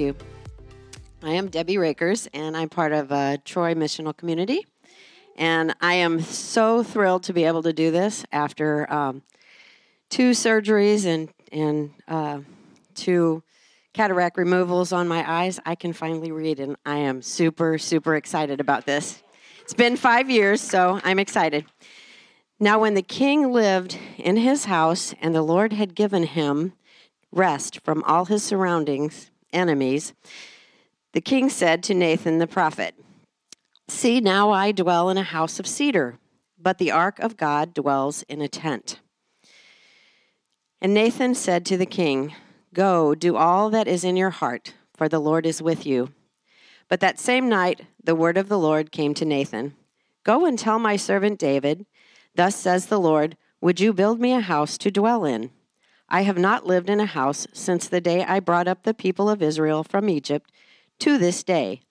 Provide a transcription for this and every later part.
You. I am Debbie Rakers, and I'm part of uh, Troy Missional Community. And I am so thrilled to be able to do this after um, two surgeries and, and uh, two cataract removals on my eyes. I can finally read, and I am super, super excited about this. It's been five years, so I'm excited. Now, when the king lived in his house and the Lord had given him rest from all his surroundings, enemies, the king said to Nathan the prophet, See, now I dwell in a house of cedar, but the ark of God dwells in a tent. And Nathan said to the king, Go, do all that is in your heart, for the Lord is with you. But that same night the word of the Lord came to Nathan Go and tell my servant David, Thus says the Lord, Would you build me a house to dwell in? I have not lived in a house since the day I brought up the people of Israel from Egypt to this day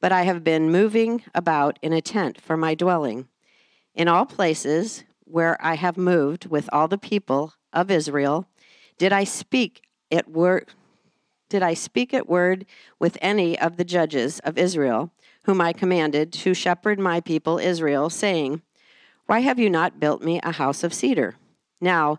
but I have been moving about in a tent for my dwelling. In all places where I have moved with all the people of Israel, did I speak at word did I speak at word with any of the judges of Israel, whom I commanded to shepherd my people Israel, saying, Why have you not built me a house of cedar? Now,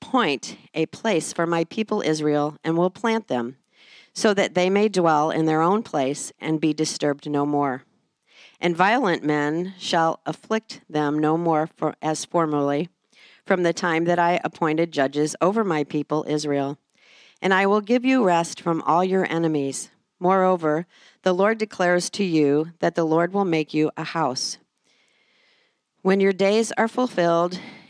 appoint a place for my people Israel, and will plant them so that they may dwell in their own place and be disturbed no more. And violent men shall afflict them no more for, as formerly, from the time that I appointed judges over my people Israel. And I will give you rest from all your enemies. Moreover, the Lord declares to you that the Lord will make you a house. When your days are fulfilled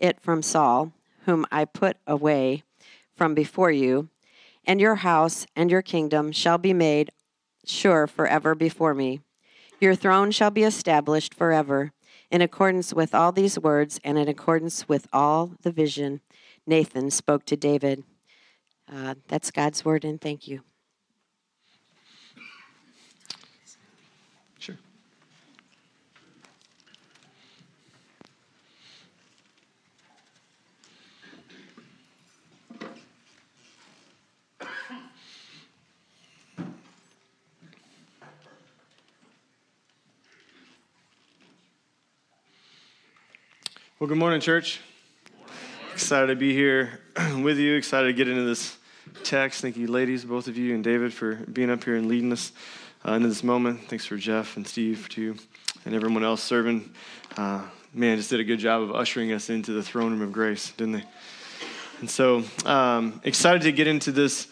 it from Saul, whom I put away from before you and your house and your kingdom shall be made sure forever before me. Your throne shall be established forever. In accordance with all these words and in accordance with all the vision, Nathan spoke to David. Uh, that's God's word, and thank you. Well, good morning, church. Excited to be here with you. Excited to get into this text. Thank you, ladies, both of you, and David for being up here and leading us uh, into this moment. Thanks for Jeff and Steve, too, and everyone else serving. Uh, man, just did a good job of ushering us into the throne room of grace, didn't they? And so, um, excited to get into this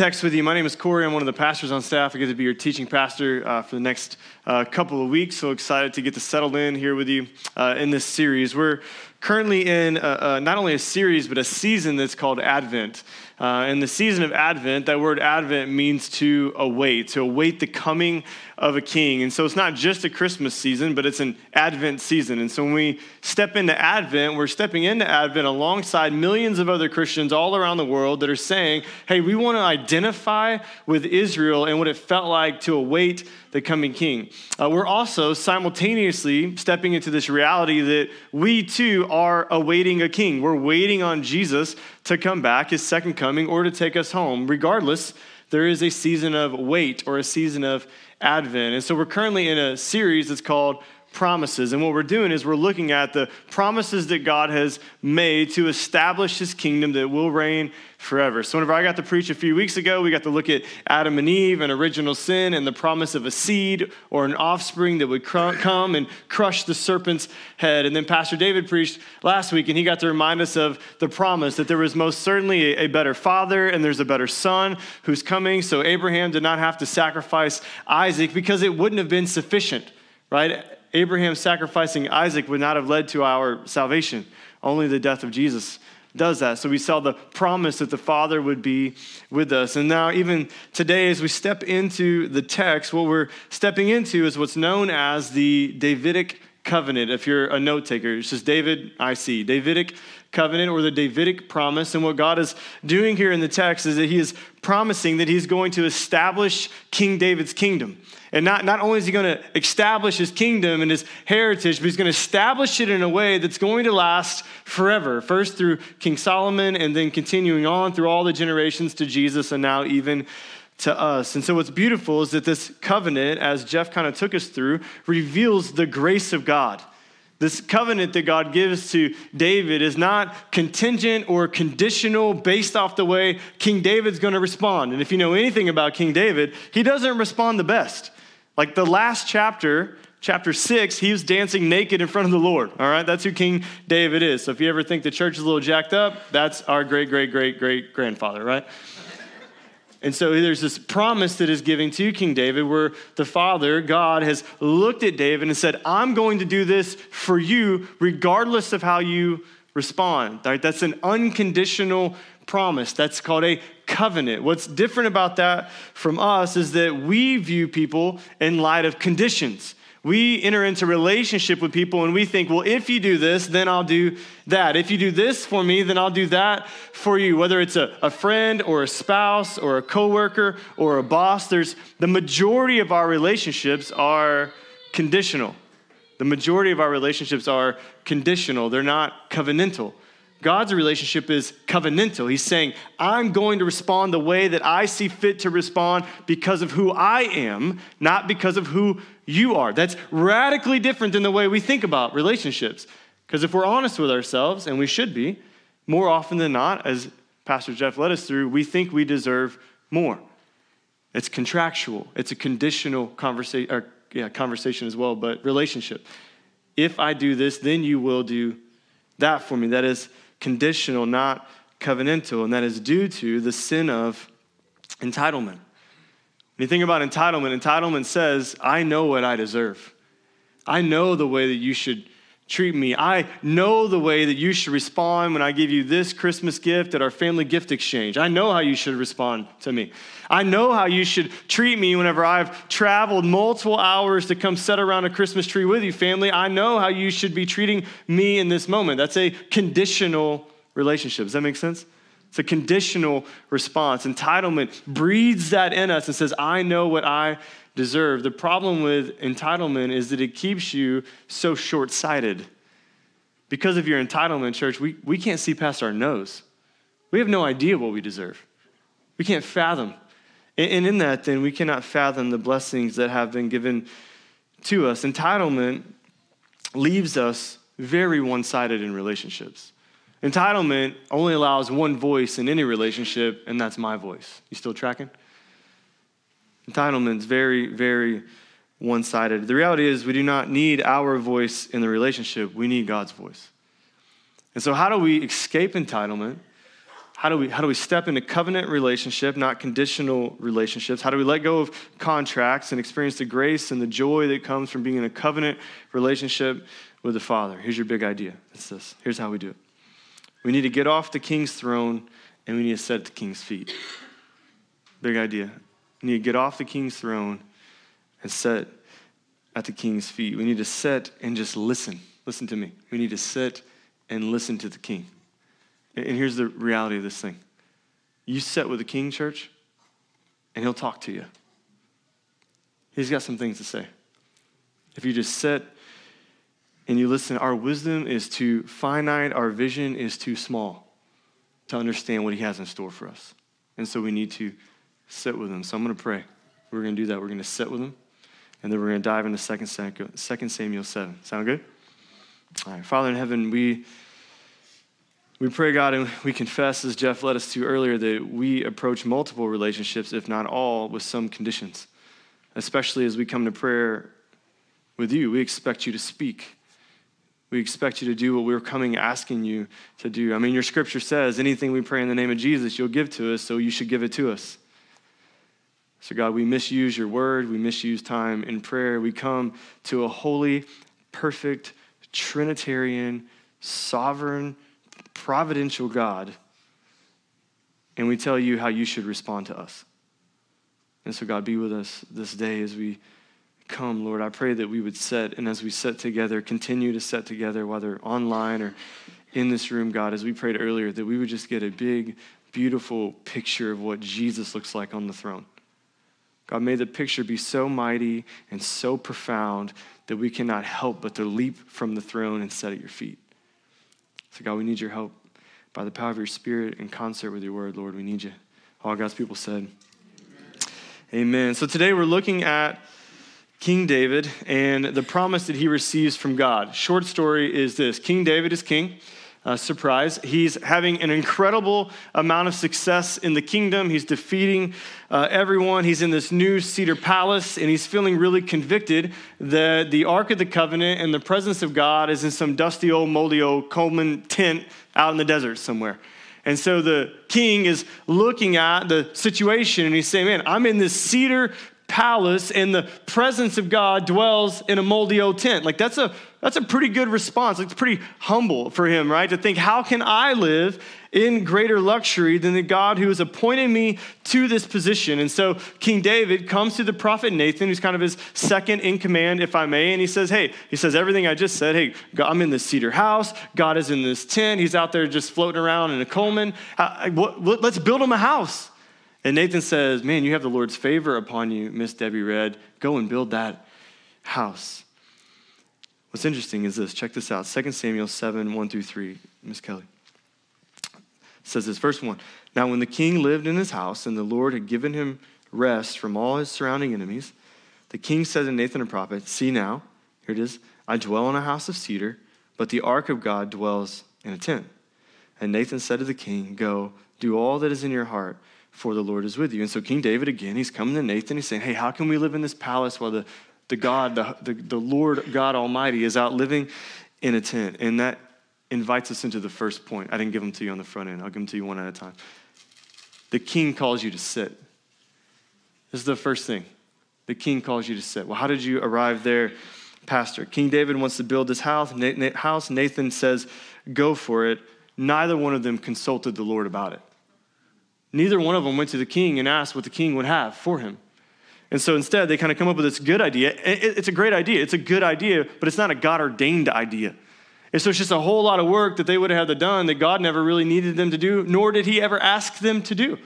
text with you. My name is Corey. I'm one of the pastors on staff. I get to be your teaching pastor uh, for the next uh, couple of weeks. So excited to get to settle in here with you uh, in this series. We're currently in a, a, not only a series, but a season that's called Advent. Uh, and the season of Advent, that word Advent means to await, to await the coming of a king. And so it's not just a Christmas season, but it's an Advent season. And so when we step into Advent, we're stepping into Advent alongside millions of other Christians all around the world that are saying, hey, we want to identify with Israel and what it felt like to await the coming king. Uh, we're also simultaneously stepping into this reality that we too are awaiting a king. We're waiting on Jesus to come back, his second coming, or to take us home. Regardless, there is a season of wait or a season of Advent. And so we're currently in a series that's called promises. And what we're doing is we're looking at the promises that God has made to establish his kingdom that will reign forever. So, whenever I got to preach a few weeks ago, we got to look at Adam and Eve and original sin and the promise of a seed or an offspring that would cr- come and crush the serpent's head. And then Pastor David preached last week, and he got to remind us of the promise that there was most certainly a, a better father and there's a better son who's coming. So, Abraham did not have to sacrifice Isaac because it wouldn't have been sufficient, right? Abraham sacrificing Isaac would not have led to our salvation. Only the death of Jesus does that. So we saw the promise that the Father would be with us. And now, even today, as we step into the text, what we're stepping into is what's known as the Davidic covenant. If you're a note taker, it's just David, I see. Davidic covenant or the Davidic promise. And what God is doing here in the text is that He is promising that He's going to establish King David's kingdom. And not, not only is he going to establish his kingdom and his heritage, but he's going to establish it in a way that's going to last forever. First through King Solomon, and then continuing on through all the generations to Jesus, and now even to us. And so, what's beautiful is that this covenant, as Jeff kind of took us through, reveals the grace of God. This covenant that God gives to David is not contingent or conditional based off the way King David's going to respond. And if you know anything about King David, he doesn't respond the best. Like the last chapter, chapter six, he was dancing naked in front of the Lord. All right, that's who King David is. So if you ever think the church is a little jacked up, that's our great, great, great, great grandfather, right? And so there's this promise that is given to King David where the Father, God, has looked at David and said, I'm going to do this for you regardless of how you respond. Right? That's an unconditional promise. That's called a covenant. What's different about that from us is that we view people in light of conditions. We enter into relationship with people and we think, well, if you do this, then I'll do that. If you do this for me, then I'll do that for you. Whether it's a, a friend or a spouse or a coworker or a boss, there's the majority of our relationships are conditional. The majority of our relationships are conditional. They're not covenantal. God's relationship is covenantal. He's saying, I'm going to respond the way that I see fit to respond because of who I am, not because of who you are. That's radically different than the way we think about relationships. Because if we're honest with ourselves, and we should be, more often than not, as Pastor Jeff led us through, we think we deserve more. It's contractual, it's a conditional conversation, or yeah, conversation as well, but relationship. If I do this, then you will do that for me. That is conditional, not covenantal, and that is due to the sin of entitlement. You think about entitlement, entitlement says, I know what I deserve. I know the way that you should treat me. I know the way that you should respond when I give you this Christmas gift at our family gift exchange. I know how you should respond to me. I know how you should treat me whenever I've traveled multiple hours to come sit around a Christmas tree with you, family. I know how you should be treating me in this moment. That's a conditional relationship. Does that make sense? It's a conditional response. Entitlement breeds that in us and says, I know what I deserve. The problem with entitlement is that it keeps you so short sighted. Because of your entitlement, church, we, we can't see past our nose. We have no idea what we deserve. We can't fathom. And, and in that, then, we cannot fathom the blessings that have been given to us. Entitlement leaves us very one sided in relationships. Entitlement only allows one voice in any relationship, and that's my voice. You still tracking? Entitlement is very, very one sided. The reality is, we do not need our voice in the relationship, we need God's voice. And so, how do we escape entitlement? How do, we, how do we step into covenant relationship, not conditional relationships? How do we let go of contracts and experience the grace and the joy that comes from being in a covenant relationship with the Father. Here's your big idea. It's this. Here's how we do it. We need to get off the king's throne and we need to at the king's feet. Big idea. We need to get off the king's throne and sit at the king's feet. We need to sit and just listen. Listen to me. We need to sit and listen to the king. And here's the reality of this thing you sit with the king, church, and he'll talk to you. He's got some things to say. If you just sit and you listen, our wisdom is too finite, our vision is too small to understand what he has in store for us. And so we need to sit with him. So I'm going to pray. We're going to do that. We're going to sit with him, and then we're going to dive into 2 Samuel 7. Sound good? All right. Father in heaven, we. We pray, God, and we confess, as Jeff led us to earlier, that we approach multiple relationships, if not all, with some conditions. Especially as we come to prayer with you, we expect you to speak. We expect you to do what we're coming asking you to do. I mean, your scripture says anything we pray in the name of Jesus, you'll give to us, so you should give it to us. So, God, we misuse your word. We misuse time in prayer. We come to a holy, perfect, Trinitarian, sovereign, providential God, and we tell you how you should respond to us. And so, God, be with us this day as we come, Lord. I pray that we would set, and as we set together, continue to set together, whether online or in this room, God, as we prayed earlier, that we would just get a big, beautiful picture of what Jesus looks like on the throne. God, may the picture be so mighty and so profound that we cannot help but to leap from the throne and set at your feet. So, God, we need your help. By the power of your Spirit in concert with your word, Lord, we need you. All God's people said, Amen. Amen. So today we're looking at King David and the promise that he receives from God. Short story is this King David is king. Uh, surprise. He's having an incredible amount of success in the kingdom. He's defeating uh, everyone. He's in this new cedar palace, and he's feeling really convicted that the Ark of the Covenant and the presence of God is in some dusty old, moldy old Coleman tent out in the desert somewhere. And so the king is looking at the situation and he's saying, Man, I'm in this cedar palace and the presence of God dwells in a moldy old tent. Like that's a that's a pretty good response. It's pretty humble for him, right? To think, how can I live in greater luxury than the God who has appointed me to this position? And so King David comes to the prophet Nathan, who's kind of his second in command, if I may, and he says, Hey, he says everything I just said. Hey, I'm in this cedar house. God is in this tent. He's out there just floating around in a Coleman. Uh, let's build him a house. And Nathan says, Man, you have the Lord's favor upon you, Miss Debbie Red. Go and build that house. What's interesting is this. Check this out 2 Samuel 7 1 through 3. Miss Kelly says this. Verse 1 Now, when the king lived in his house and the Lord had given him rest from all his surrounding enemies, the king said to Nathan the prophet, See now, here it is, I dwell in a house of cedar, but the ark of God dwells in a tent. And Nathan said to the king, Go, do all that is in your heart for the Lord is with you. And so King David, again, he's coming to Nathan. He's saying, Hey, how can we live in this palace while the, the God, the, the, the Lord God Almighty is out living in a tent? And that invites us into the first point. I didn't give them to you on the front end, I'll give them to you one at a time. The king calls you to sit. This is the first thing. The king calls you to sit. Well, how did you arrive there, Pastor? King David wants to build this house. Nathan says, Go for it. Neither one of them consulted the Lord about it. Neither one of them went to the king and asked what the king would have for him. And so instead, they kind of come up with this good idea. It's a great idea. It's a good idea, but it's not a God ordained idea. And so it's just a whole lot of work that they would have had done that God never really needed them to do, nor did He ever ask them to do.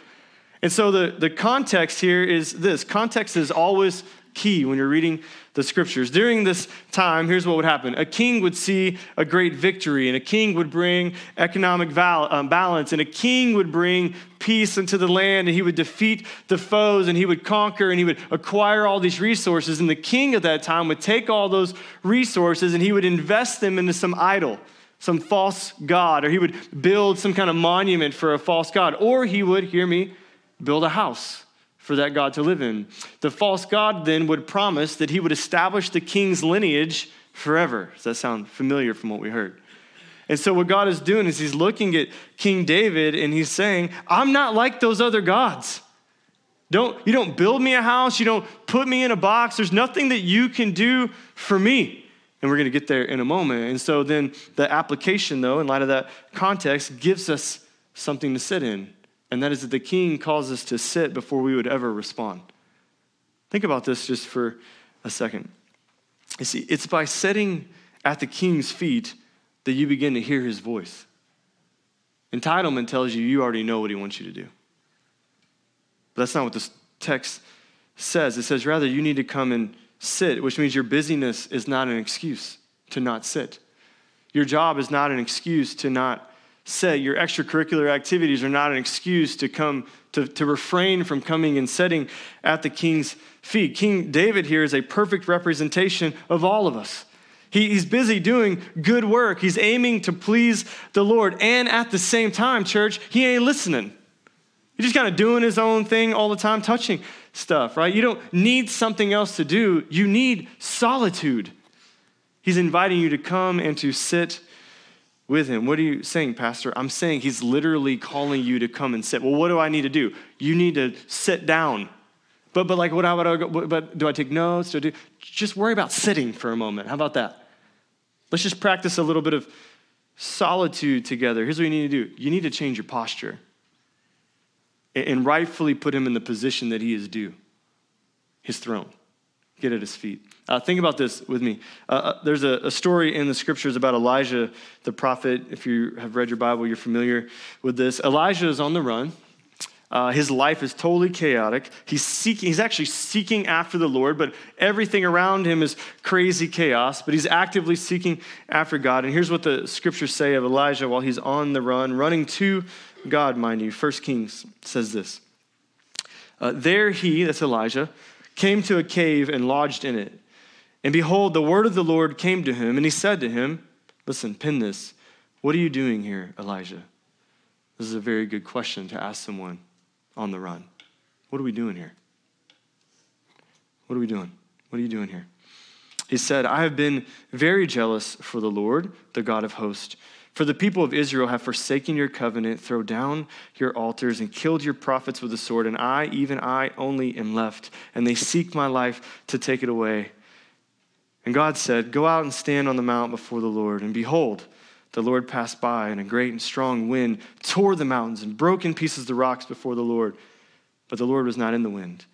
And so the, the context here is this context is always key when you're reading the scriptures. During this time, here's what would happen a king would see a great victory, and a king would bring economic val- um, balance, and a king would bring peace into the land, and he would defeat the foes, and he would conquer, and he would acquire all these resources. And the king at that time would take all those resources and he would invest them into some idol some false god, or he would build some kind of monument for a false god, or he would, hear me, build a house for that God to live in. The false God then would promise that he would establish the king's lineage forever. Does that sound familiar from what we heard? And so, what God is doing is he's looking at King David and he's saying, I'm not like those other gods. Don't, you don't build me a house, you don't put me in a box. There's nothing that you can do for me. And we're going to get there in a moment. And so then the application, though, in light of that context, gives us something to sit in. And that is that the king calls us to sit before we would ever respond. Think about this just for a second. You see, it's by sitting at the king's feet that you begin to hear his voice. Entitlement tells you you already know what he wants you to do. But that's not what this text says. It says, rather, you need to come and sit, which means your busyness is not an excuse to not sit. Your job is not an excuse to not sit. Your extracurricular activities are not an excuse to come to, to refrain from coming and sitting at the king's feet. King David here is a perfect representation of all of us. He, he's busy doing good work. He's aiming to please the Lord. And at the same time, church, he ain't listening. He's just kind of doing his own thing all the time, touching stuff, right? You don't need something else to do, you need solitude. He's inviting you to come and to sit with him. What are you saying, Pastor? I'm saying he's literally calling you to come and sit. Well, what do I need to do? You need to sit down. But, but like, what, how would I? But do I take notes? Do I do? Just worry about sitting for a moment. How about that? Let's just practice a little bit of solitude together. Here's what you need to do you need to change your posture and rightfully put him in the position that he is due his throne. Get at his feet. Uh, think about this with me. Uh, uh, there's a, a, story in the scriptures about Elijah, the prophet. If you have read your Bible, you're familiar with this. Elijah is on the run. Uh, his life is totally chaotic. He's seeking, he's actually seeking after the Lord, but everything around him is crazy chaos, but he's actively seeking after God. And here's what the scriptures say of Elijah while he's on the run, running to God, mind you. First Kings says this. Uh, there he, that's Elijah, came to a cave and lodged in it. And behold, the word of the Lord came to him, and he said to him, Listen, pin this. What are you doing here, Elijah? This is a very good question to ask someone on the run. What are we doing here? What are we doing? What are you doing here? He said, I have been very jealous for the Lord, the God of hosts for the people of Israel have forsaken your covenant, throw down your altars, and killed your prophets with the sword, and I, even I, only am left, and they seek my life to take it away. And God said, Go out and stand on the mount before the Lord. And behold, the Lord passed by, and a great and strong wind tore the mountains and broke in pieces the rocks before the Lord. But the Lord was not in the wind.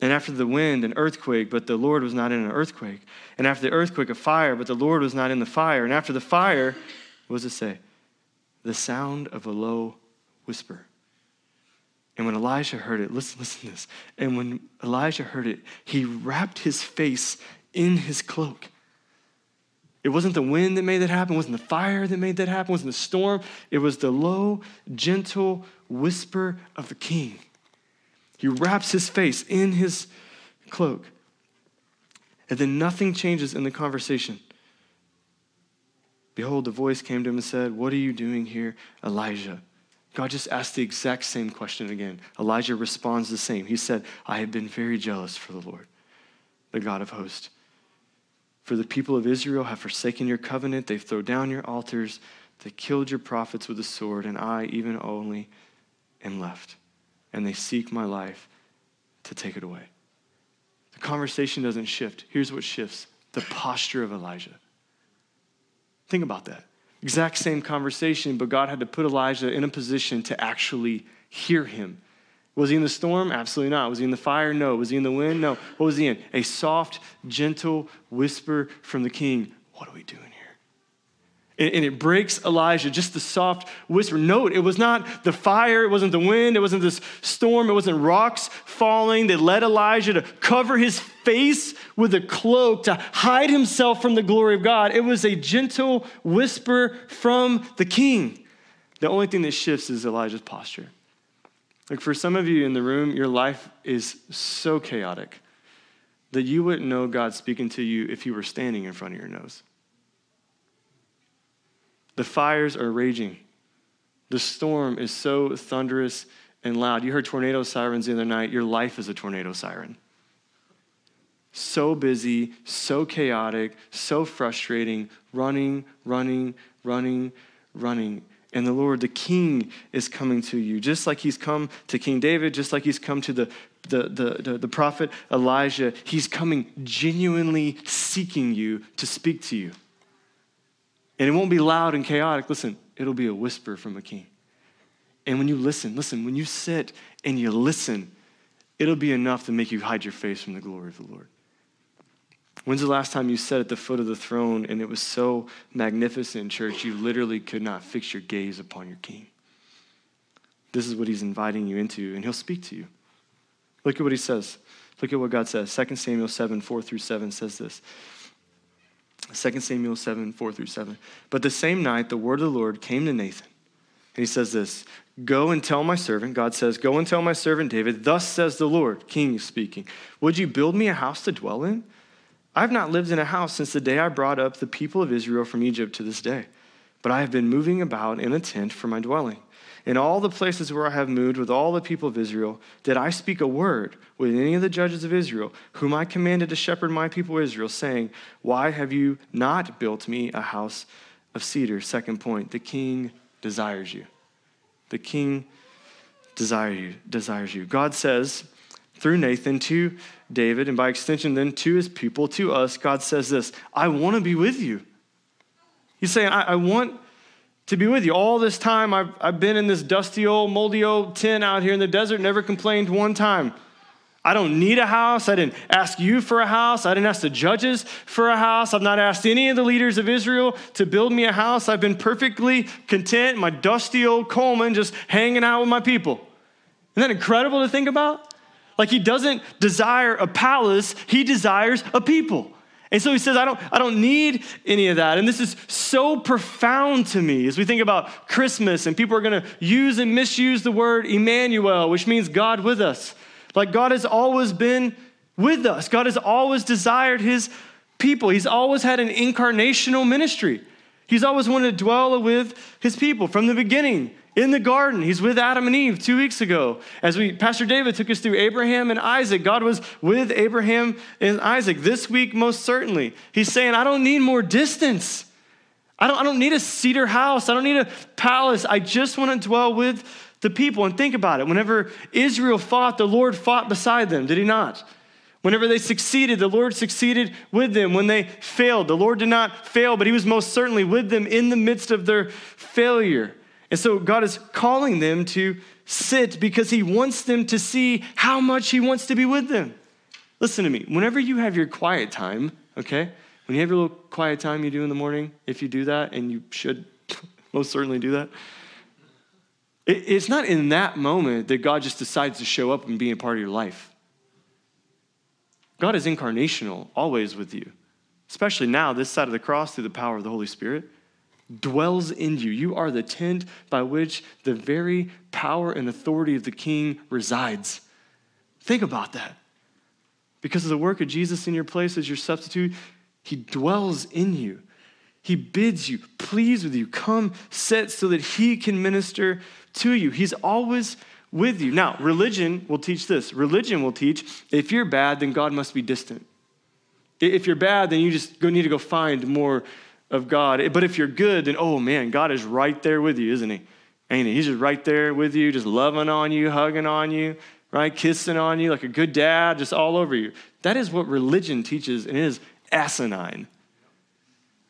And after the wind, an earthquake, but the Lord was not in an earthquake. And after the earthquake, a fire, but the Lord was not in the fire. And after the fire, what does it say? The sound of a low whisper. And when Elijah heard it, listen, listen to this. And when Elijah heard it, he wrapped his face in his cloak. It wasn't the wind that made that happen, it wasn't the fire that made that happen, it wasn't the storm. It was the low, gentle whisper of the king. He wraps his face in his cloak. And then nothing changes in the conversation. Behold, the voice came to him and said, What are you doing here, Elijah? God just asked the exact same question again. Elijah responds the same. He said, I have been very jealous for the Lord, the God of hosts. For the people of Israel have forsaken your covenant, they've thrown down your altars, they killed your prophets with a sword, and I, even only, am left. And they seek my life to take it away. The conversation doesn't shift. Here's what shifts the posture of Elijah. Think about that. Exact same conversation, but God had to put Elijah in a position to actually hear him. Was he in the storm? Absolutely not. Was he in the fire? No. Was he in the wind? No. What was he in? A soft, gentle whisper from the king. What are we doing here? and, it breaks Elijah, just the soft whisper. Note, it was not the fire, it wasn't the wind, it wasn't this storm, it wasn't rocks falling that led Elijah to cover his face with a cloak to hide himself from the glory of God. It was a gentle whisper from the king. The only thing that shifts is Elijah's posture. Like for some of you in the room, your life is so chaotic that you wouldn't know God speaking to you if He were standing in front of your nose. The fires are raging. The storm is so thunderous and loud. You heard tornado sirens the other night. Your life is a tornado siren. So busy, so chaotic, so frustrating, running, running, running, running. And the Lord, the King, is coming to you, just like he's come to King David, just like he's come to the, the, the, the, the prophet Elijah. He's coming genuinely seeking you to speak to you. And it won't be loud and chaotic. Listen, it'll be a whisper from a king. And when you listen, listen, when you sit and you listen, it'll be enough to make you hide your face from the glory of the Lord. When's the last time you sat at the foot of the throne and it was so magnificent, church, you literally could not fix your gaze upon your king? This is what he's inviting you into, and he'll speak to you. Look at what he says. Look at what God says. 2 Samuel 7, 4 through 7 says this. 2 Samuel 7, 4 through 7. But the same night, the word of the Lord came to Nathan. And he says this Go and tell my servant, God says, Go and tell my servant David, Thus says the Lord, King speaking, Would you build me a house to dwell in? I've not lived in a house since the day I brought up the people of Israel from Egypt to this day, but I have been moving about in a tent for my dwelling. In all the places where I have moved with all the people of Israel, did I speak a word with any of the judges of Israel, whom I commanded to shepherd my people Israel, saying, Why have you not built me a house of cedar? Second point, the king desires you. The king desires you, desires you. God says through Nathan to David, and by extension then to his people, to us, God says this I want to be with you. He's saying, I, I want to be with you. All this time, I've, I've been in this dusty old, moldy old tent out here in the desert, never complained one time. I don't need a house. I didn't ask you for a house. I didn't ask the judges for a house. I've not asked any of the leaders of Israel to build me a house. I've been perfectly content, my dusty old Coleman, just hanging out with my people. Isn't that incredible to think about? Like he doesn't desire a palace, he desires a people. And so he says, I don't, I don't need any of that. And this is so profound to me as we think about Christmas and people are going to use and misuse the word Emmanuel, which means God with us. Like God has always been with us, God has always desired his people. He's always had an incarnational ministry. He's always wanted to dwell with his people from the beginning in the garden. He's with Adam and Eve two weeks ago. As we, Pastor David took us through Abraham and Isaac, God was with Abraham and Isaac. This week, most certainly, He's saying, I don't need more distance. I don't, I don't need a cedar house. I don't need a palace. I just want to dwell with the people. And think about it. Whenever Israel fought, the Lord fought beside them, did He not? Whenever they succeeded, the Lord succeeded with them. When they failed, the Lord did not fail, but He was most certainly with them in the midst of their failure. And so God is calling them to sit because He wants them to see how much He wants to be with them. Listen to me. Whenever you have your quiet time, okay, when you have your little quiet time you do in the morning, if you do that, and you should most certainly do that, it's not in that moment that God just decides to show up and be a part of your life. God is incarnational, always with you, especially now, this side of the cross, through the power of the Holy Spirit dwells in you. You are the tent by which the very power and authority of the king resides. Think about that. Because of the work of Jesus in your place as your substitute, he dwells in you. He bids you, please with you, come sit so that he can minister to you. He's always with you. Now, religion will teach this. Religion will teach if you're bad, then God must be distant. If you're bad, then you just need to go find more of God. But if you're good, then oh man, God is right there with you, isn't he? Ain't he? He's just right there with you, just loving on you, hugging on you, right? Kissing on you like a good dad, just all over you. That is what religion teaches and it is asinine.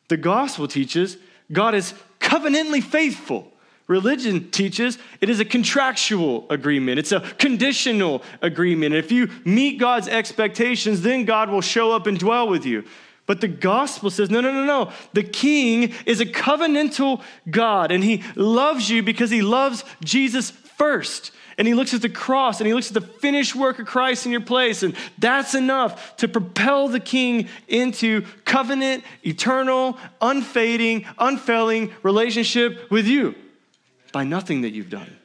The gospel teaches God is covenantly faithful. Religion teaches it is a contractual agreement. It's a conditional agreement. If you meet God's expectations, then God will show up and dwell with you. But the gospel says, no, no, no, no. The king is a covenantal God, and he loves you because he loves Jesus first. And he looks at the cross and he looks at the finished work of Christ in your place, and that's enough to propel the king into covenant, eternal, unfading, unfailing relationship with you by nothing that you've done.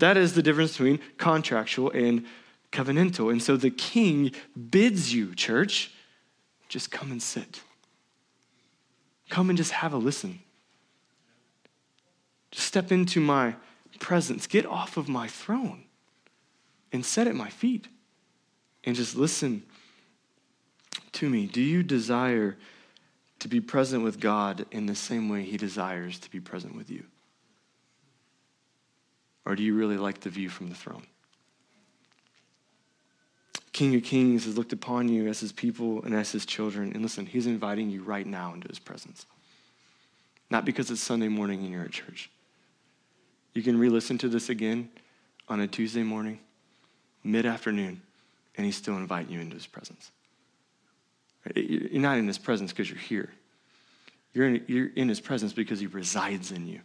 That is the difference between contractual and covenantal. And so the king bids you, church just come and sit. Come and just have a listen. Just step into my presence. Get off of my throne and sit at my feet and just listen to me. Do you desire to be present with God in the same way He desires to be present with you? Or do you really like the view from the throne? King of Kings has looked upon you as his people and as his children. And listen, he's inviting you right now into his presence. Not because it's Sunday morning and you're at church. You can re listen to this again on a Tuesday morning, mid afternoon, and he's still inviting you into his presence. You're not in his presence because you're here. You're in, you're in his presence because he resides in you.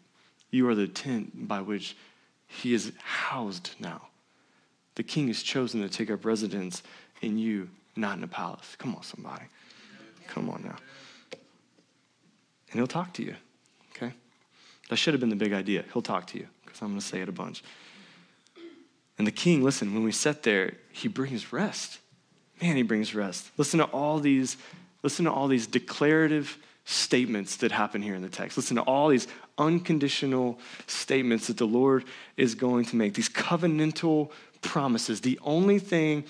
You are the tent by which he is housed now. The king has chosen to take up residence in you, not in a palace. Come on, somebody. Come on now. And he'll talk to you, okay? That should have been the big idea. He'll talk to you, because I'm going to say it a bunch. And the king, listen, when we sit there, he brings rest. Man, he brings rest. Listen to all these, listen to all these declarative statements that happen here in the text. Listen to all these unconditional statements that the Lord is going to make, these covenantal promises. The only thing,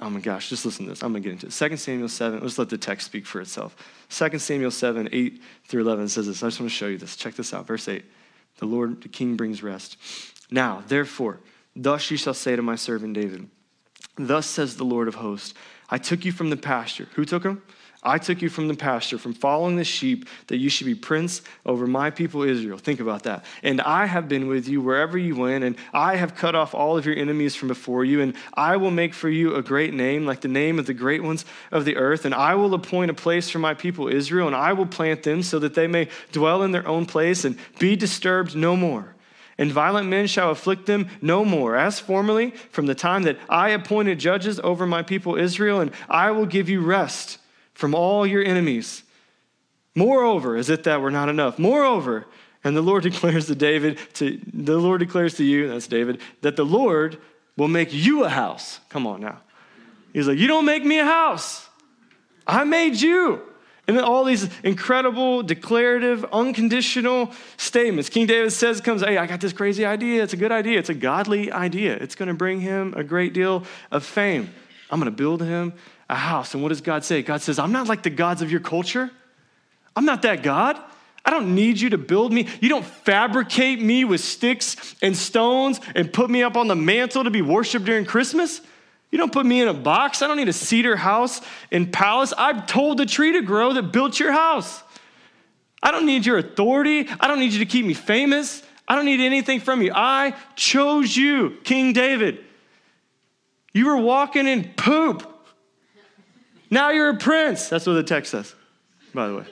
oh my gosh, just listen to this. I'm going to get into it. 2 Samuel 7, let's let the text speak for itself. 2 Samuel 7, 8 through 11 says this. I just want to show you this. Check this out. Verse 8 The Lord, the king brings rest. Now, therefore, thus you shall say to my servant David, Thus says the Lord of hosts, I took you from the pasture. Who took him? I took you from the pasture, from following the sheep, that you should be prince over my people Israel. Think about that. And I have been with you wherever you went, and I have cut off all of your enemies from before you, and I will make for you a great name, like the name of the great ones of the earth. And I will appoint a place for my people Israel, and I will plant them so that they may dwell in their own place and be disturbed no more and violent men shall afflict them no more, as formerly, from the time that I appointed judges over my people Israel, and I will give you rest from all your enemies. Moreover, as if that were not enough, moreover, and the Lord declares to David, to, the Lord declares to you, that's David, that the Lord will make you a house. Come on now. He's like, You don't make me a house. I made you. And then all these incredible, declarative, unconditional statements. King David says, comes, hey, I got this crazy idea. It's a good idea. It's a godly idea. It's going to bring him a great deal of fame. I'm going to build him a house. And what does God say? God says, I'm not like the gods of your culture. I'm not that God. I don't need you to build me. You don't fabricate me with sticks and stones and put me up on the mantle to be worshiped during Christmas. You don't put me in a box. I don't need a cedar house and palace. I've told the tree to grow that built your house. I don't need your authority. I don't need you to keep me famous. I don't need anything from you. I chose you, King David. You were walking in poop. Now you're a prince. That's what the text says, by the way.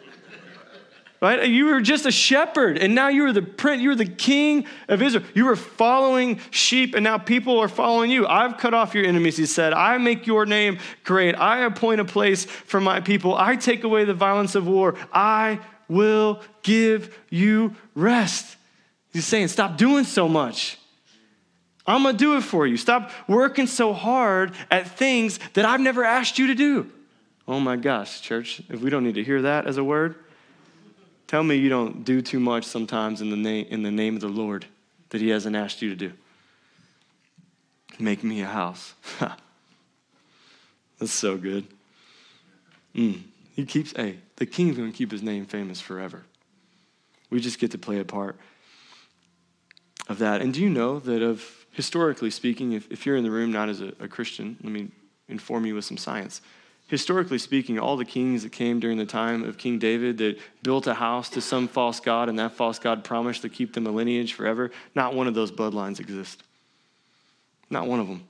Right? You were just a shepherd, and now you are the prince, you are the king of Israel. You were following sheep, and now people are following you. I've cut off your enemies, he said. I make your name great. I appoint a place for my people. I take away the violence of war. I will give you rest. He's saying, stop doing so much. I'm gonna do it for you. Stop working so hard at things that I've never asked you to do. Oh my gosh, church, if we don't need to hear that as a word, tell me you don't do too much sometimes in the name, in the name of the Lord that He hasn't asked you to do. Make me a house. That's so good. Mm. He keeps, hey, the king's going to keep his name famous forever. We just get to play a part of that. And do you know that, of historically speaking, if, if you're in the room not as a, a Christian, let me inform you with some science historically speaking, all the kings that came during the time of King David that built a house to some false god and that false god promised to keep them a lineage forever, not one of those bloodlines exist. Not one of them.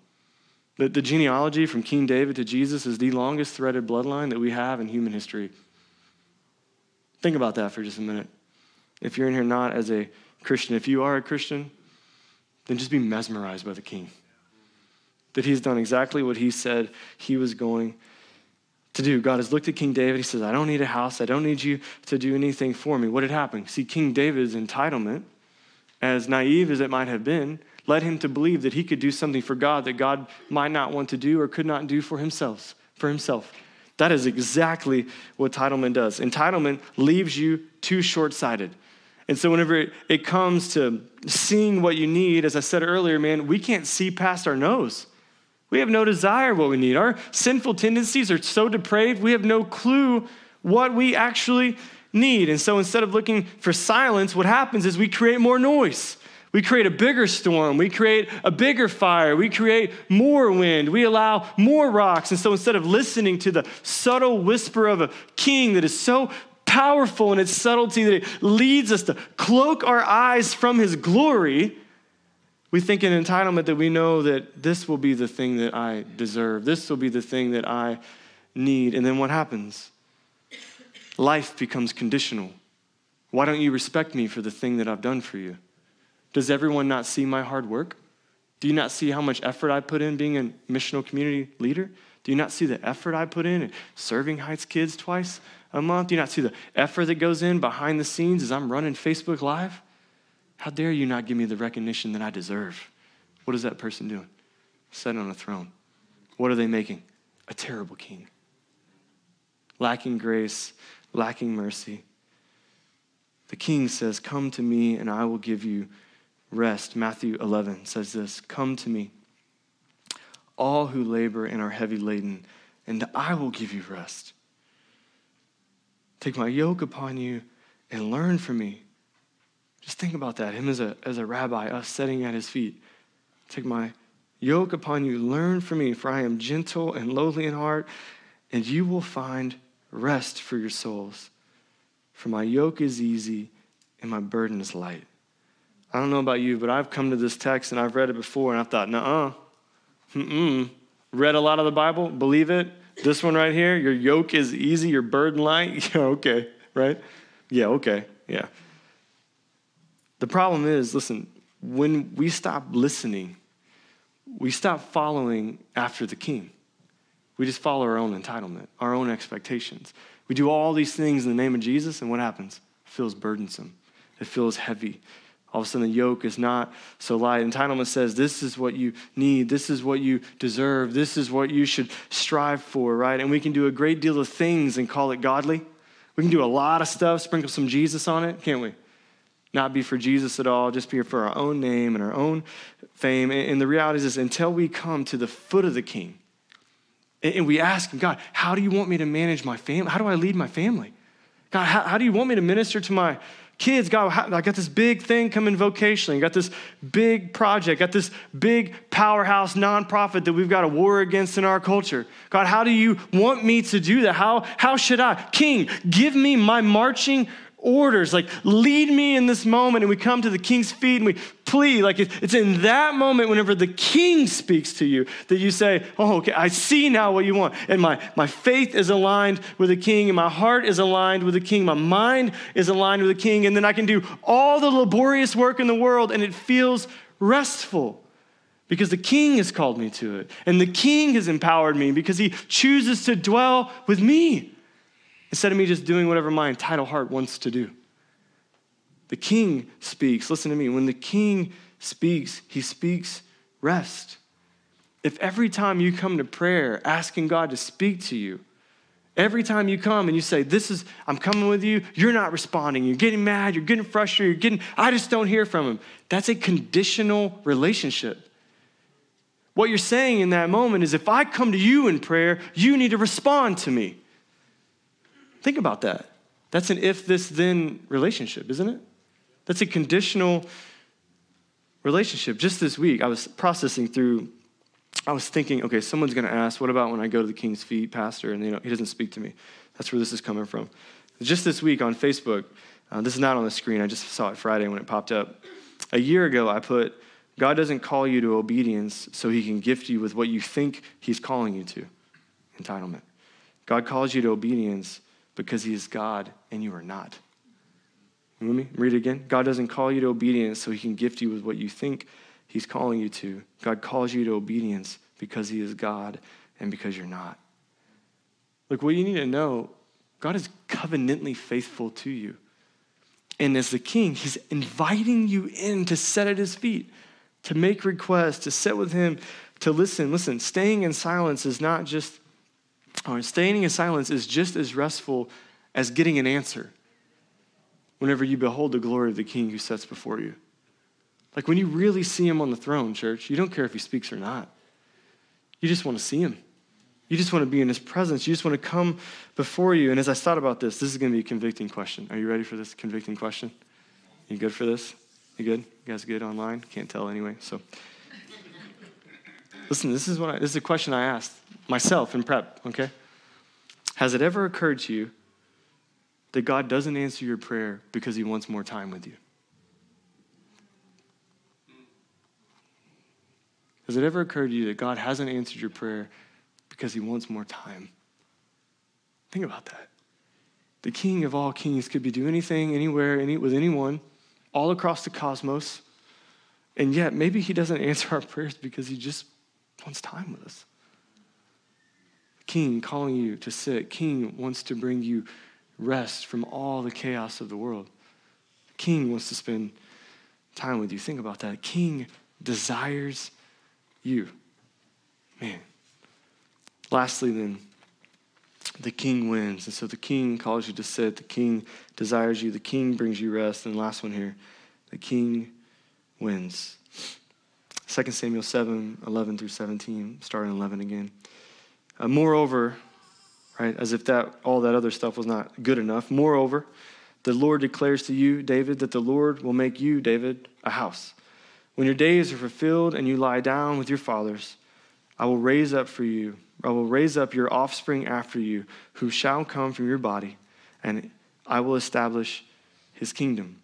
The, the genealogy from King David to Jesus is the longest threaded bloodline that we have in human history. Think about that for just a minute. If you're in here not as a Christian, if you are a Christian, then just be mesmerized by the king. That he's done exactly what he said he was going to do. God has looked at King David. He says, I don't need a house. I don't need you to do anything for me. What had happened? See, King David's entitlement, as naive as it might have been, led him to believe that he could do something for God that God might not want to do or could not do for himself. For himself. That is exactly what entitlement does. Entitlement leaves you too short sighted. And so, whenever it, it comes to seeing what you need, as I said earlier, man, we can't see past our nose. We have no desire what we need. Our sinful tendencies are so depraved, we have no clue what we actually need. And so instead of looking for silence, what happens is we create more noise. We create a bigger storm. We create a bigger fire. We create more wind. We allow more rocks. And so instead of listening to the subtle whisper of a king that is so powerful in its subtlety that it leads us to cloak our eyes from his glory, we think in entitlement that we know that this will be the thing that I deserve. This will be the thing that I need. And then what happens? Life becomes conditional. Why don't you respect me for the thing that I've done for you? Does everyone not see my hard work? Do you not see how much effort I put in being a missional community leader? Do you not see the effort I put in in serving Heights kids twice a month? Do you not see the effort that goes in behind the scenes as I'm running Facebook Live? How dare you not give me the recognition that I deserve? What is that person doing? Sitting on a throne. What are they making? A terrible king. Lacking grace, lacking mercy. The king says, Come to me and I will give you rest. Matthew 11 says this Come to me, all who labor and are heavy laden, and I will give you rest. Take my yoke upon you and learn from me. Just think about that. Him as a, as a rabbi, us sitting at his feet. Take my yoke upon you, learn from me, for I am gentle and lowly in heart, and you will find rest for your souls. For my yoke is easy and my burden is light. I don't know about you, but I've come to this text and I've read it before and I've thought, nah, uh, mm Read a lot of the Bible, believe it. This one right here, your yoke is easy, your burden light. Yeah, okay, right? Yeah, okay, yeah. The problem is, listen, when we stop listening, we stop following after the king. We just follow our own entitlement, our own expectations. We do all these things in the name of Jesus, and what happens? It feels burdensome. It feels heavy. All of a sudden, the yoke is not so light. Entitlement says, This is what you need. This is what you deserve. This is what you should strive for, right? And we can do a great deal of things and call it godly. We can do a lot of stuff, sprinkle some Jesus on it, can't we? Not be for Jesus at all, just be for our own name and our own fame. And the reality is this until we come to the foot of the king, and we ask him, God, how do you want me to manage my family? How do I lead my family? God, how, how do you want me to minister to my kids? God, how, I got this big thing coming vocationally. I got this big project, got this big powerhouse nonprofit that we've got to war against in our culture. God, how do you want me to do that? How, how should I? King, give me my marching orders. Like, lead me in this moment. And we come to the king's feet and we plead. Like, it's in that moment, whenever the king speaks to you, that you say, Oh, okay, I see now what you want. And my, my faith is aligned with the king, and my heart is aligned with the king, my mind is aligned with the king. And then I can do all the laborious work in the world, and it feels restful because the king has called me to it. And the king has empowered me because he chooses to dwell with me instead of me just doing whatever my entitled heart wants to do. The king speaks. Listen to me. When the king speaks, he speaks rest. If every time you come to prayer asking God to speak to you, every time you come and you say, This is, I'm coming with you, you're not responding. You're getting mad, you're getting frustrated, you're getting, I just don't hear from him. That's a conditional relationship. What you're saying in that moment is, if I come to you in prayer, you need to respond to me. Think about that. That's an if this then relationship, isn't it? That's a conditional relationship. Just this week, I was processing through, I was thinking, okay, someone's going to ask, what about when I go to the king's feet, pastor, and you know, he doesn't speak to me? That's where this is coming from. Just this week on Facebook, uh, this is not on the screen, I just saw it Friday when it popped up. A year ago, I put, God doesn't call you to obedience so he can gift you with what you think he's calling you to entitlement. God calls you to obedience because he is God and you are not. With me? Read it again. God doesn't call you to obedience so he can gift you with what you think he's calling you to. God calls you to obedience because he is God and because you're not. Look, what you need to know God is covenantly faithful to you. And as the king, he's inviting you in to sit at his feet, to make requests, to sit with him, to listen. Listen, staying in silence is not just or staying in silence is just as restful as getting an answer whenever you behold the glory of the king who sits before you. Like when you really see him on the throne, church, you don't care if he speaks or not. You just want to see him. You just want to be in his presence. You just want to come before you. And as I thought about this, this is going to be a convicting question. Are you ready for this convicting question? You good for this? You good? You guys good online? Can't tell anyway. So, listen. This is what I, this is a question I asked myself in prep. Okay. Has it ever occurred to you that God doesn't answer your prayer because He wants more time with you? Has it ever occurred to you that God hasn't answered your prayer because He wants more time? Think about that. The King of all kings could be doing anything, anywhere, any, with anyone, all across the cosmos, and yet maybe He doesn't answer our prayers because He just wants time with us. King calling you to sit. King wants to bring you rest from all the chaos of the world. King wants to spend time with you. Think about that. King desires you. Man. Lastly, then, the king wins. And so the king calls you to sit. The king desires you. The king brings you rest. And last one here the king wins. 2 Samuel 7 11 through 17, starting 11 again. Uh, moreover, right, as if that all that other stuff was not good enough, moreover, the Lord declares to you, David, that the Lord will make you, David, a house. When your days are fulfilled and you lie down with your fathers, I will raise up for you, I will raise up your offspring after you, who shall come from your body, and I will establish his kingdom.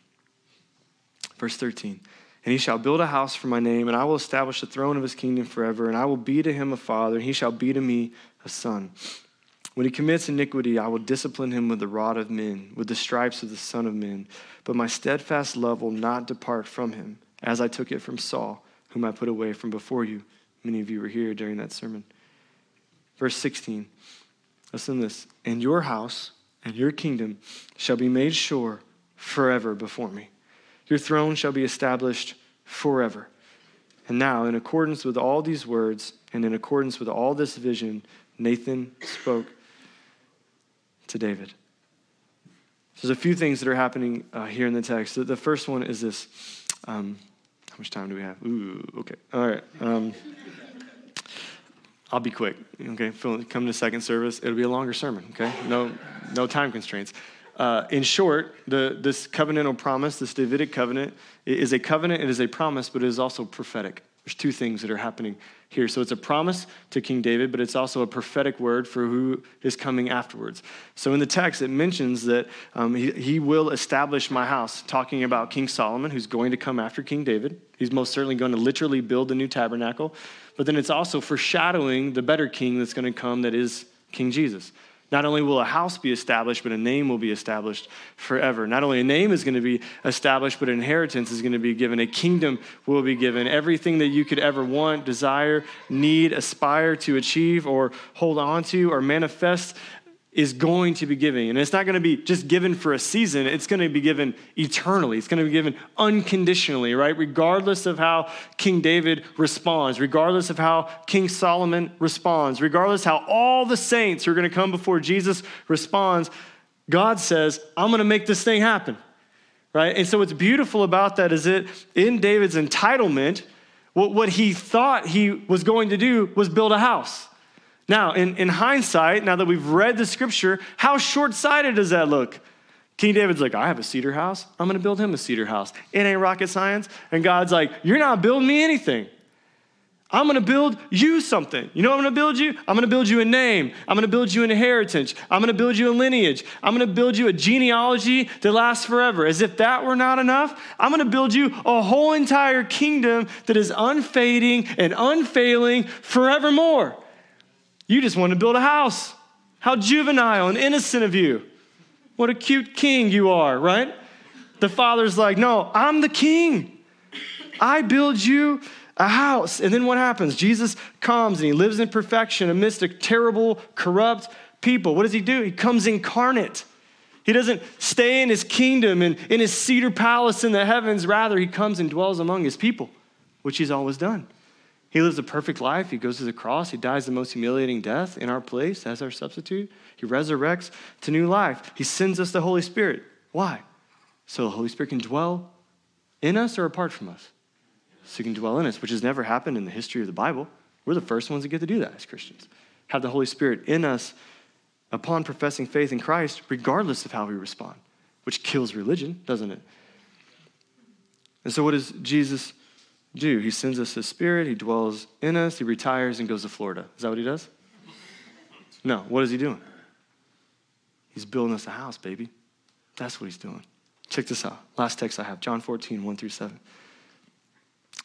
Verse 13. And he shall build a house for my name, and I will establish the throne of his kingdom forever, and I will be to him a father, and he shall be to me a son. When he commits iniquity, I will discipline him with the rod of men, with the stripes of the Son of Men. But my steadfast love will not depart from him, as I took it from Saul, whom I put away from before you. Many of you were here during that sermon. Verse 16. Listen to this. And your house and your kingdom shall be made sure forever before me. Your throne shall be established forever. And now, in accordance with all these words and in accordance with all this vision, Nathan spoke to David. So there's a few things that are happening uh, here in the text. The, first one is this. Um, how much time do we have? Ooh, okay. All right. Um, I'll be quick. Okay, come to second service. It'll be a longer sermon. Okay, no, no time constraints. Uh, in short, the, this covenantal promise, this Davidic covenant, is a covenant, it is a promise, but it is also prophetic. There's two things that are happening here. So it's a promise to King David, but it's also a prophetic word for who is coming afterwards. So in the text, it mentions that um, he, he will establish my house, talking about King Solomon, who's going to come after King David. He's most certainly going to literally build the new tabernacle. But then it's also foreshadowing the better king that's going to come, that is King Jesus. Not only will a house be established, but a name will be established forever. Not only a name is going to be established, but inheritance is going to be given. A kingdom will be given. Everything that you could ever want, desire, need, aspire to achieve, or hold on to, or manifest is going to be giving. And it's not going to be just given for a season, it's going to be given eternally. It's going to be given unconditionally, right? Regardless of how King David responds, regardless of how King Solomon responds, regardless how all the saints who are going to come before Jesus responds, God says, I'm going to make this thing happen. Right? And so what's beautiful about that is that in David's entitlement, what, what he thought he was going to do was build a house. Now, in, in hindsight, now that we've read the scripture, how short sighted does that look? King David's like, I have a cedar house. I'm going to build him a cedar house. It ain't rocket science. And God's like, You're not building me anything. I'm going to build you something. You know what I'm going to build you? I'm going to build you a name. I'm going to build you an inheritance. I'm going to build you a lineage. I'm going to build you a genealogy that lasts forever. As if that were not enough, I'm going to build you a whole entire kingdom that is unfading and unfailing forevermore. You just want to build a house. How juvenile and innocent of you. What a cute king you are, right? The father's like, No, I'm the king. I build you a house. And then what happens? Jesus comes and he lives in perfection amidst a terrible, corrupt people. What does he do? He comes incarnate. He doesn't stay in his kingdom and in his cedar palace in the heavens. Rather, he comes and dwells among his people, which he's always done. He lives a perfect life. He goes to the cross. He dies the most humiliating death in our place as our substitute. He resurrects to new life. He sends us the Holy Spirit. Why? So the Holy Spirit can dwell in us or apart from us. So he can dwell in us, which has never happened in the history of the Bible. We're the first ones that get to do that as Christians. Have the Holy Spirit in us upon professing faith in Christ, regardless of how we respond, which kills religion, doesn't it? And so, what does Jesus do? He sends us his spirit, he dwells in us, he retires and goes to Florida. Is that what he does? No. What is he doing? He's building us a house, baby. That's what he's doing. Check this out. Last text I have John 14, 1 through 7.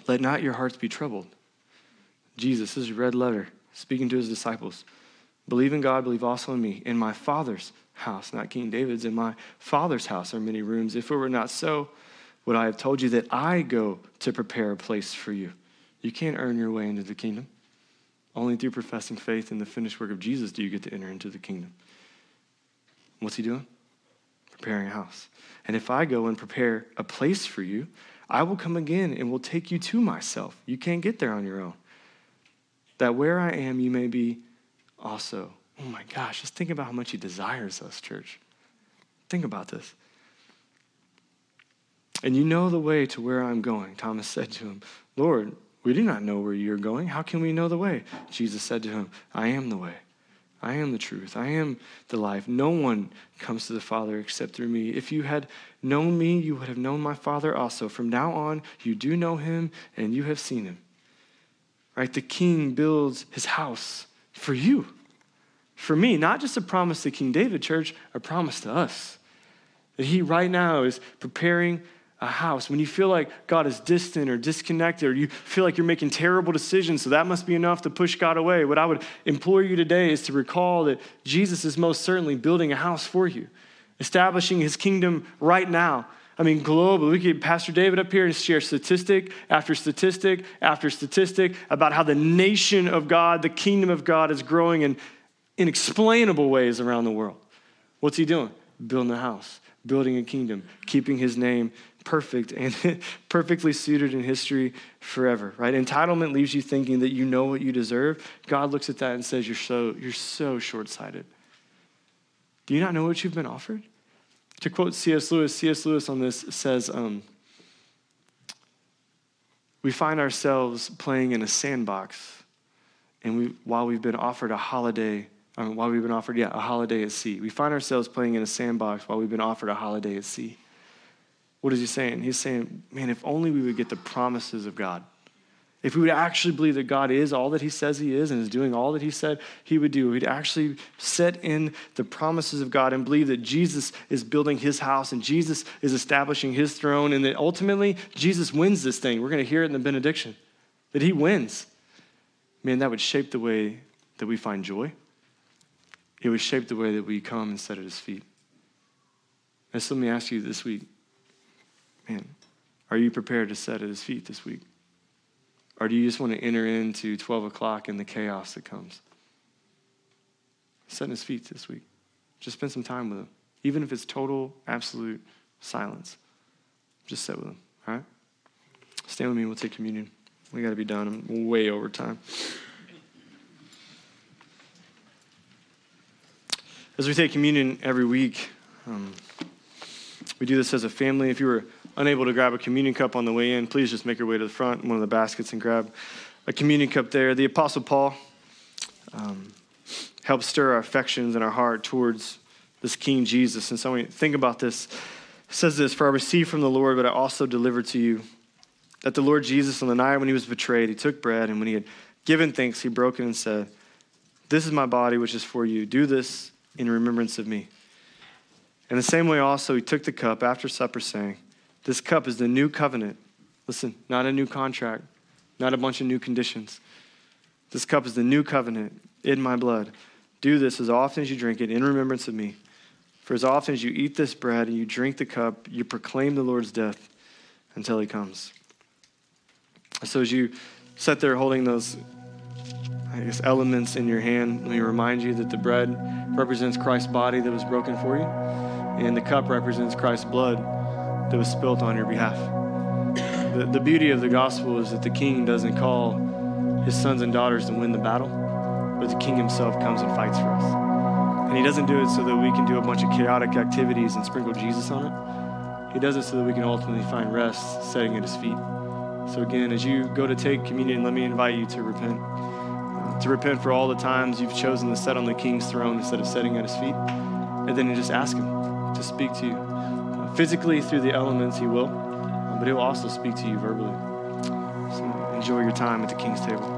Let not your hearts be troubled. Jesus, this is a red letter, speaking to his disciples. Believe in God, believe also in me. In my Father's house, not King David's, in my Father's house are many rooms. If it were not so, would I have told you that I go to prepare a place for you? You can't earn your way into the kingdom. Only through professing faith in the finished work of Jesus do you get to enter into the kingdom. What's he doing? Preparing a house. And if I go and prepare a place for you, I will come again and will take you to myself. You can't get there on your own. That where I am, you may be also. Oh my gosh, just think about how much he desires us, church. Think about this. And you know the way to where I'm going. Thomas said to him, Lord, we do not know where you're going. How can we know the way? Jesus said to him, I am the way. I am the truth. I am the life. No one comes to the Father except through me. If you had known me, you would have known my Father also. From now on, you do know him and you have seen him. Right? The king builds his house for you, for me. Not just a promise to King David, church, a promise to us. That he right now is preparing a house, when you feel like God is distant or disconnected, or you feel like you're making terrible decisions, so that must be enough to push God away, what I would implore you today is to recall that Jesus is most certainly building a house for you, establishing his kingdom right now. I mean, globally, we could Pastor David up here and share statistic after statistic after statistic about how the nation of God, the kingdom of God, is growing in inexplainable ways around the world. What's he doing? Building a house, building a kingdom, keeping his name perfect and perfectly suited in history forever, right? Entitlement leaves you thinking that you know what you deserve. God looks at that and says, You're so, you're so short sighted. Do you not know what you've been offered? To quote C.S. Lewis, C.S. Lewis on this says, um, We find ourselves playing in a sandbox, and we, while we've been offered a holiday, um, while we've been offered, yeah, a holiday at sea, we find ourselves playing in a sandbox while we've been offered a holiday at sea. What is he saying? He's saying, man, if only we would get the promises of God. If we would actually believe that God is all that he says he is and is doing all that he said he would do, we'd actually set in the promises of God and believe that Jesus is building his house and Jesus is establishing his throne and that ultimately Jesus wins this thing. We're going to hear it in the benediction that he wins. Man, that would shape the way that we find joy. It would shape the way that we come and sit at his feet. And so let me ask you this week man, are you prepared to sit at his feet this week? Or do you just want to enter into 12 o'clock and the chaos that comes? Sit at his feet this week. Just spend some time with him. Even if it's total, absolute silence. Just sit with him, all right? Stand with me, we'll take communion. We got to be done. I'm way over time. As we take communion every week, um, we do this as a family. If you were unable to grab a communion cup on the way in, please just make your way to the front, one of the baskets, and grab a communion cup there. The Apostle Paul um, helps stir our affections and our heart towards this King Jesus. And so when we think about this, it says this For I received from the Lord, but I also delivered to you that the Lord Jesus, on the night when he was betrayed, he took bread, and when he had given thanks, he broke it and said, This is my body, which is for you. Do this in remembrance of me. In the same way, also, he took the cup after supper, saying, this cup is the new covenant. Listen, not a new contract, not a bunch of new conditions. This cup is the new covenant in my blood. Do this as often as you drink it in remembrance of me. For as often as you eat this bread and you drink the cup, you proclaim the Lord's death until he comes. So as you sit there holding those I guess elements in your hand, let me remind you that the bread represents Christ's body that was broken for you, and the cup represents Christ's blood that was spilt on your behalf. The, the beauty of the gospel is that the king doesn't call his sons and daughters to win the battle, but the king himself comes and fights for us. And he doesn't do it so that we can do a bunch of chaotic activities and sprinkle Jesus on it. He does it so that we can ultimately find rest sitting at his feet. So, again, as you go to take communion, let me invite you to repent. To repent for all the times you've chosen to sit on the king's throne instead of sitting at his feet. And then just ask him to speak to you physically through the elements, He will. but He'll also speak to you verbally. So enjoy your time at the King's table.